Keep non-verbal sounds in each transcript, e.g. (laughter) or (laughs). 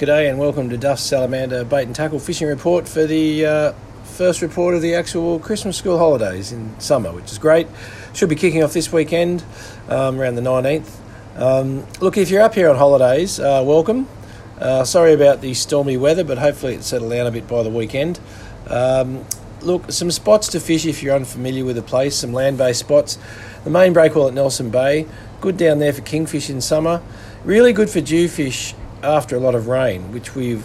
G'day and welcome to Duff's Salamander Bait and Tackle Fishing Report for the uh, first report of the actual Christmas school holidays in summer, which is great. Should be kicking off this weekend um, around the 19th. Um, look, if you're up here on holidays, uh, welcome. Uh, sorry about the stormy weather, but hopefully it settled down a bit by the weekend. Um, look, some spots to fish if you're unfamiliar with the place, some land based spots. The main breakwall at Nelson Bay, good down there for kingfish in summer, really good for jewfish after a lot of rain, which we've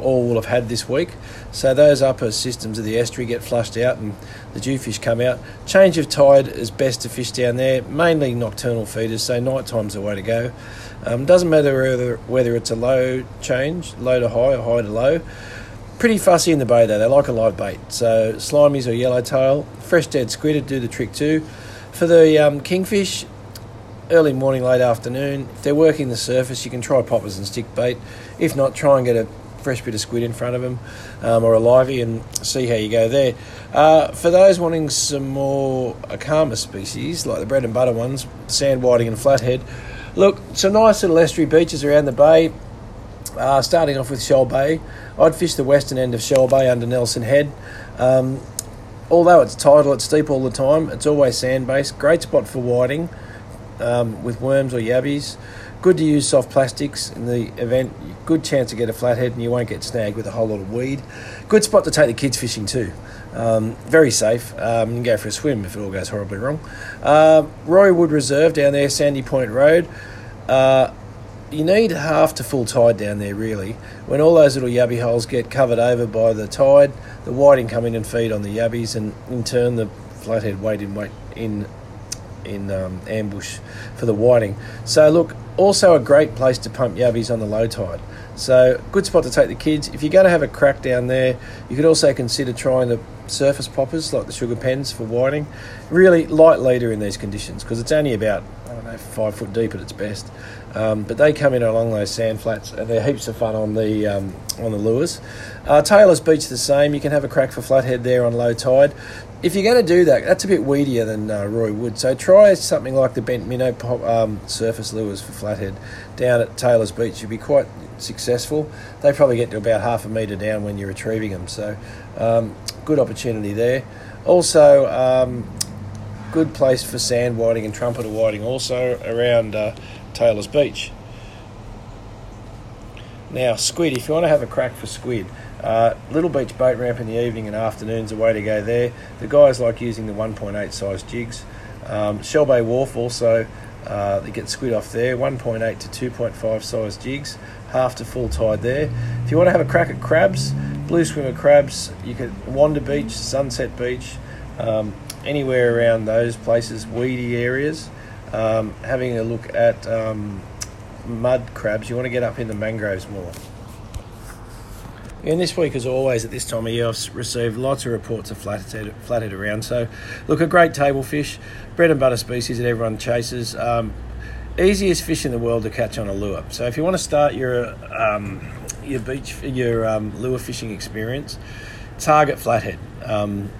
all will have had this week. So those upper systems of the estuary get flushed out and the jewfish come out. Change of tide is best to fish down there, mainly nocturnal feeders, so night time's the way to go. Um, doesn't matter whether, whether it's a low change, low to high or high to low. Pretty fussy in the bay though, they like a live bait. So slimies or yellowtail, fresh dead squid do the trick too. For the um, kingfish, early morning, late afternoon. If they're working the surface, you can try poppers and stick bait. If not, try and get a fresh bit of squid in front of them um, or a livey and see how you go there. Uh, for those wanting some more calmer species, like the bread and butter ones, sand whiting and flathead, look, some nice little estuary beaches around the bay. Uh, starting off with Shoal Bay, I'd fish the western end of Shoal Bay under Nelson Head. Um, although it's tidal, it's steep all the time. It's always sand based. Great spot for whiting um, with worms or yabbies. Good to use soft plastics in the event. Good chance to get a flathead and you won't get snagged with a whole lot of weed. Good spot to take the kids fishing too. Um, very safe. Um, you can go for a swim if it all goes horribly wrong. Uh, Roy Wood Reserve down there, Sandy Point Road. Uh, you need half to full tide down there, really. When all those little yabby holes get covered over by the tide, the whiting come in and feed on the yabbies, and in turn, the flathead wait in wait in in um, ambush for the whiting. So look, also a great place to pump yabbies on the low tide. So good spot to take the kids. If you're going to have a crack down there, you could also consider trying the surface poppers like the Sugapens for whiting. Really light leader in these conditions because it's only about I don't know five foot deep at its best. Um, but they come in along those sand flats and they're heaps of fun on the um, on the lures. Uh, Taylor's Beach the same. You can have a crack for flathead there on low tide if you're going to do that, that's a bit weedier than uh, Roy Wood. So try something like the bent minnow pop, um, surface lures for flathead down at Taylor's Beach. You'll be quite successful. They probably get to about half a metre down when you're retrieving them. So um, good opportunity there. Also, um, good place for sand whiting and trumpeter whiting also around uh, Taylor's Beach. Now, squid, if you want to have a crack for squid, uh, Little Beach boat ramp in the evening and afternoon's a way to go there. The guys like using the 1.8 size jigs. Um, Shoal Bay Wharf also, uh, they get squid off there, 1.8 to 2.5 size jigs, half to full tide there. If you want to have a crack at crabs, blue swimmer crabs, you could Wanda Beach, Sunset Beach, um, anywhere around those places, weedy areas. Um, having a look at um, mud crabs, you want to get up in the mangroves more. And this week, as always, at this time of year, I've received lots of reports of flathead, flathead around. So, look, a great table fish, bread and butter species that everyone chases. Um, easiest fish in the world to catch on a lure. So, if you want to start your um, your beach your um, lure fishing experience, target flathead. Um,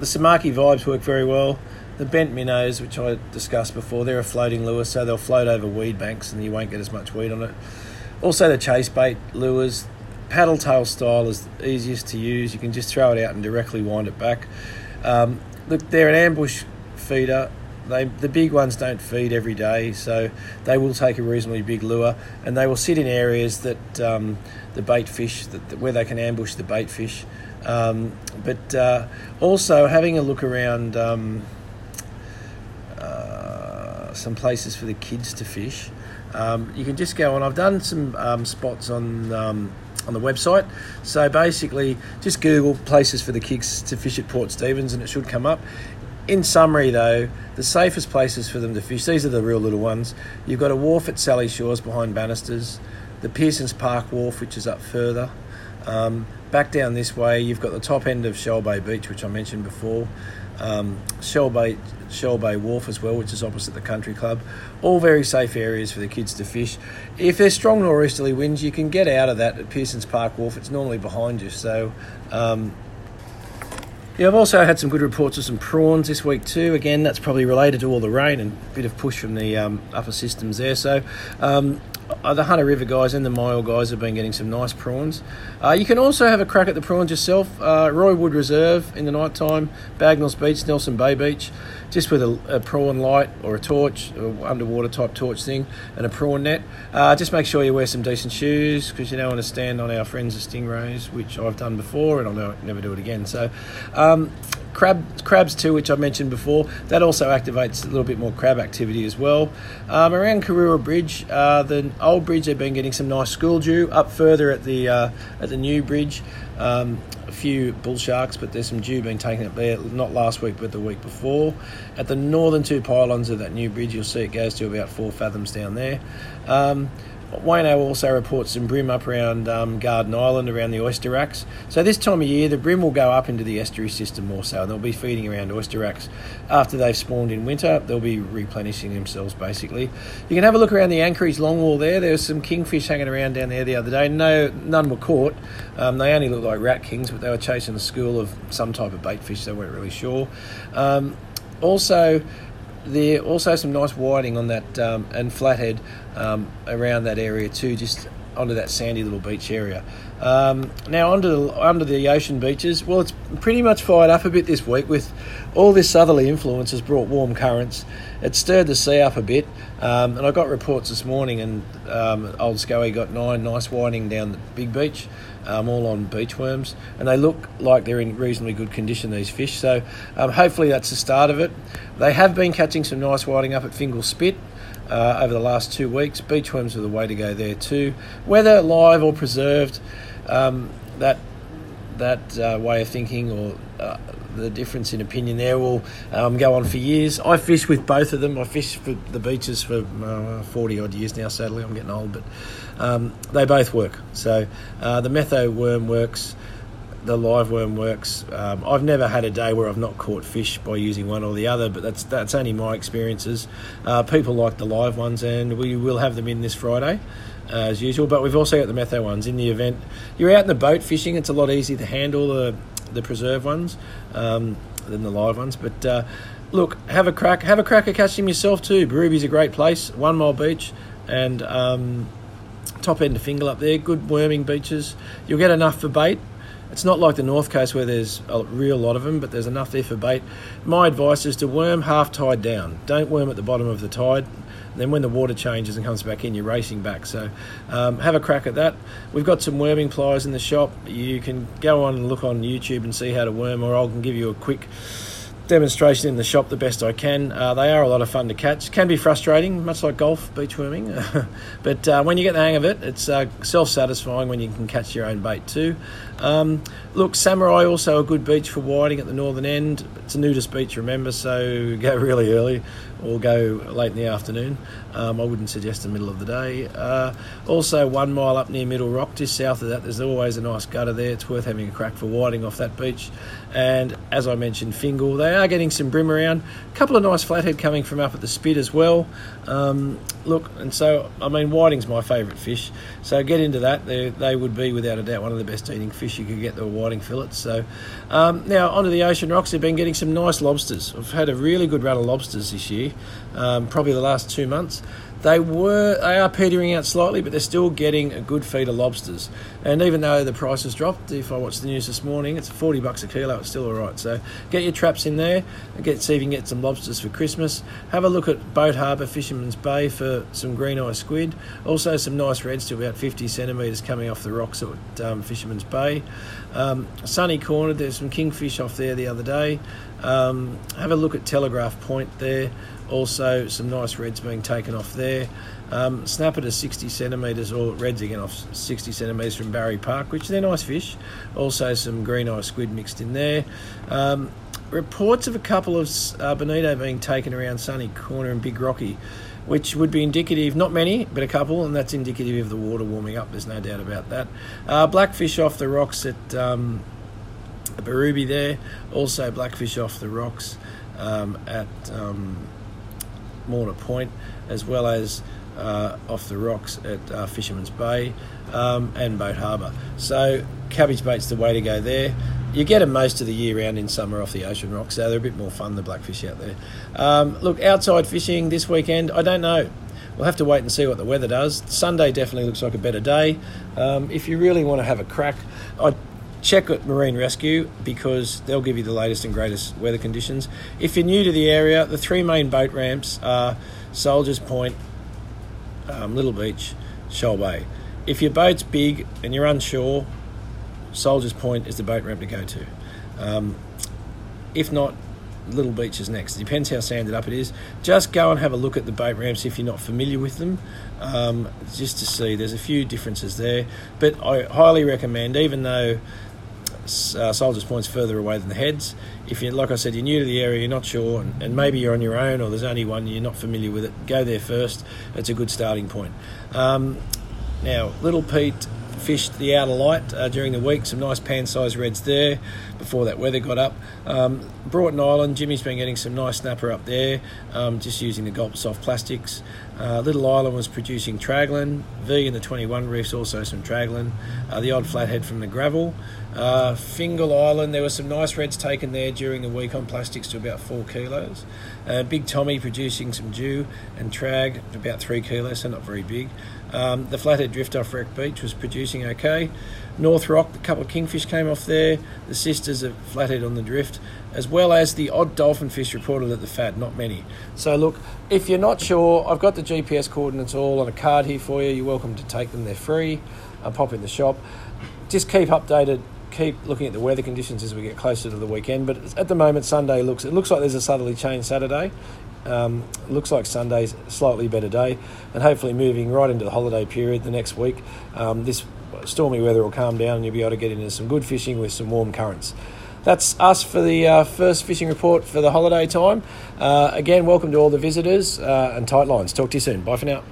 the Samaki vibes work very well. The bent minnows, which I discussed before, they're a floating lure, so they'll float over weed banks and you won't get as much weed on it. Also, the chase bait lures, paddle tail style is easiest to use. You can just throw it out and directly wind it back. Um, look, they're an ambush feeder. They, the big ones don't feed every day, so they will take a reasonably big lure, and they will sit in areas that um, the bait fish, that, where they can ambush the bait fish. Um, but uh, also having a look around um, uh, some places for the kids to fish. Um, you can just go on. I've done some um, spots on on the website. So basically, just Google places for the kids to fish at Port Stephens and it should come up. In summary, though, the safest places for them to fish, these are the real little ones. You've got a wharf at Sally Shores behind Bannisters, the Pearsons Park Wharf, which is up further. Um, back down this way, you've got the top end of Shoal Bay Beach, which I mentioned before um, Shoal Bay Wharf as well, which is opposite the country club. All very safe areas for the kids to fish. If there's strong nor'easterly winds, you can get out of that at Pearsons Park Wharf. It's normally behind you, so. Um, yeah, I've also had some good reports of some prawns this week too. Again, that's probably related to all the rain and a bit of push from the um, upper systems there. So, um, uh, the Hunter River guys and the Myall guys have been getting some nice prawns. Uh, you can also have a crack at the prawns yourself. Uh, Roy Wood Reserve in the night time, Bagnalls Beach, Nelson Bay Beach, just with a, a prawn light or a torch, or underwater type torch thing, and a prawn net. Uh, just make sure you wear some decent shoes because you don't want to stand on our friends the stingrays, which I've done before and I'll never do it again. So, um, crab crabs too, which I mentioned before. That also activates a little bit more crab activity as well. Um, around Karuah Bridge, uh, the old bridge, they've been getting some nice school dew. Up further at the uh, at the new bridge, um, a few bull sharks, but there's some dew being taken up there. Not last week, but the week before. At the northern two pylons of that new bridge, you'll see it goes to about four fathoms down there. Um, Wayno also reports some bream up around um, Garden Island, around the oyster racks. So this time of year, the bream will go up into the estuary system more so, and they'll be feeding around oyster racks. After they've spawned in winter, they'll be replenishing themselves basically. You can have a look around the Anchorage longwall there. There was some kingfish hanging around down there the other day. No, none were caught. Um, they only looked like rat kings, but they were chasing a school of some type of bait fish. They weren't really sure. Um, also, there also some nice whiting on that um, and flathead um, around that area too, just onto that sandy little beach area. Um, now onto the, under the ocean beaches. Well, it's pretty much fired up a bit this week with all this southerly influence has brought warm currents. It stirred the sea up a bit, um, and I got reports this morning, and um, Old Scoey got nine nice whiting down the big beach. Um, all on beach worms, and they look like they're in reasonably good condition. These fish, so um, hopefully that's the start of it. They have been catching some nice whiting up at Fingal Spit, uh, over the last two weeks. Beachworms are the way to go there too. Whether live or preserved, um, that that uh, way of thinking or uh, the difference in opinion there will um, go on for years. I fish with both of them. I fish for the beaches for uh, 40 odd years now, sadly, I'm getting old, but um, they both work. So uh, the metho worm works the live worm works. Um, I've never had a day where I've not caught fish by using one or the other, but that's that's only my experiences. Uh, people like the live ones, and we will have them in this Friday. Uh, as usual, but we've also got the metho ones in the event. You're out in the boat fishing; it's a lot easier to handle the the preserve ones um, than the live ones. But uh, look, have a crack, have a crack at catching yourself too. Birubi's a great place, One Mile Beach, and um, top end of Fingal up there. Good worming beaches. You'll get enough for bait. It's not like the North Coast where there's a real lot of them, but there's enough there for bait. My advice is to worm half tide down. Don't worm at the bottom of the tide. Then when the water changes and comes back in, you're racing back. So um, have a crack at that. We've got some worming pliers in the shop. You can go on and look on YouTube and see how to worm, or I can give you a quick demonstration in the shop the best I can. Uh, they are a lot of fun to catch. Can be frustrating, much like golf beach worming, (laughs) but uh, when you get the hang of it, it's uh, self-satisfying when you can catch your own bait too. Um, look, Samurai also a good beach for whiting at the northern end. It's a nudist beach, remember, so (laughs) go really early or go late in the afternoon. Um, I wouldn't suggest the middle of the day. Uh, also, one mile up near Middle Rock, just south of that, there's always a nice gutter there. It's worth having a crack for whiting off that beach. And as I mentioned, Fingal, they are getting some bream around. A couple of nice flathead coming from up at the Spit as well. Um, look, and so, I mean, whiting's my favourite fish. So get into that. They, they would be, without a doubt, one of the best eating fish you could get, the whiting fillets. So um, now, onto the ocean rocks, they've been getting some nice lobsters. I've had a really good run of lobsters this year um, probably the last two months. They were they are petering out slightly, but they're still getting a good feed of lobsters. And even though the price has dropped, if I watched the news this morning, it's forty bucks a kilo. It's still all right. So get your traps in there and get see if you can get some lobsters for Christmas. Have a look at Boat Harbour, Fisherman's Bay for some green eye squid. Also some nice reds to about fifty centimetres coming off the rocks at um, Fisherman's Bay. Um, sunny Corner, there's some kingfish off there the other day. Um, have a look at Telegraph Point there. Also, some nice reds being taken off there. Um, snapper to 60 centimetres, or reds again off 60 centimetres from Barry Park, which they're nice fish. Also, some green eye squid mixed in there. Um, reports of a couple of uh, bonito being taken around Sunny Corner and Big Rocky, which would be indicative, not many, but a couple, and that's indicative of the water warming up. There's no doubt about that. Uh, blackfish off the rocks at um, Birubi there. Also, blackfish off the rocks um, at. Um, Point, as well as uh, off the rocks at uh, Fisherman's Bay um, and Boat Harbour. So cabbage bait's the way to go there. You get them most of the year round in summer off the ocean rocks, so they're a bit more fun, the blackfish out there. Um, look, outside fishing this weekend, I don't know. we'll have to wait and see what the weather does. Sunday definitely looks like a better day. Um, if you really want to have a crack, I'd check at Marine Rescue because they'll give you the latest and greatest weather conditions. If you're new to the area, the three main boat ramps are Soldiers Point, um, Little Beach, Shoal Bay. If your boat's big and you're unsure, Soldiers Point is the boat ramp to go to. Um, if not, Little Beach is next. It depends how sanded up it is. Just go and have a look at the boat ramps if you're not familiar with them, um, just to see. There's a few differences there, but I highly recommend, even though uh, Soldiers Point's further away than the heads. If you, like I said, you're new to the area, you're not sure, and, and, maybe you're on your own, or there's only one you're not familiar with it, go there first. It's a good starting point. Um, now, Little Pete fished the outer light uh, during the week. Some nice pan-sized reds there before that weather got up. Um, Broughton Island, Jimmy's been getting some nice snapper up there, um, just using the Gulp soft plastics. Uh, Little Island was producing traglin. V in the 21 reefs also some traglin. Uh, the odd flathead from the gravel. Uh, Fingal Island, there were some nice reds taken there during the week on plastics to about four kilos. Uh, big Tommy producing some dew and trag about three kilos, so not very big. Um, the flathead drift off Wreck Beach was producing okay. North Rock, a couple of kingfish came off there. The sisters of flathead on the drift, as well as the odd dolphin fish reported at the FAD, not many. So look, if you're not sure, I've got the GPS coordinates all on a card here for you. You're welcome to take them; they're free. Uh, pop in the shop. Just keep updated keep looking at the weather conditions as we get closer to the weekend. But at the moment, Sunday looks it looks like there's a southerly change Saturday. Um, looks like Sunday's a slightly better day, and hopefully moving right into the holiday period the next week. Um, this stormy weather will calm down, and you'll be able to get into some good fishing with some warm currents. That's us for the uh, first fishing report for the holiday time. Uh, again, welcome to all the visitors uh, and tight lines. Talk to you soon. Bye for now.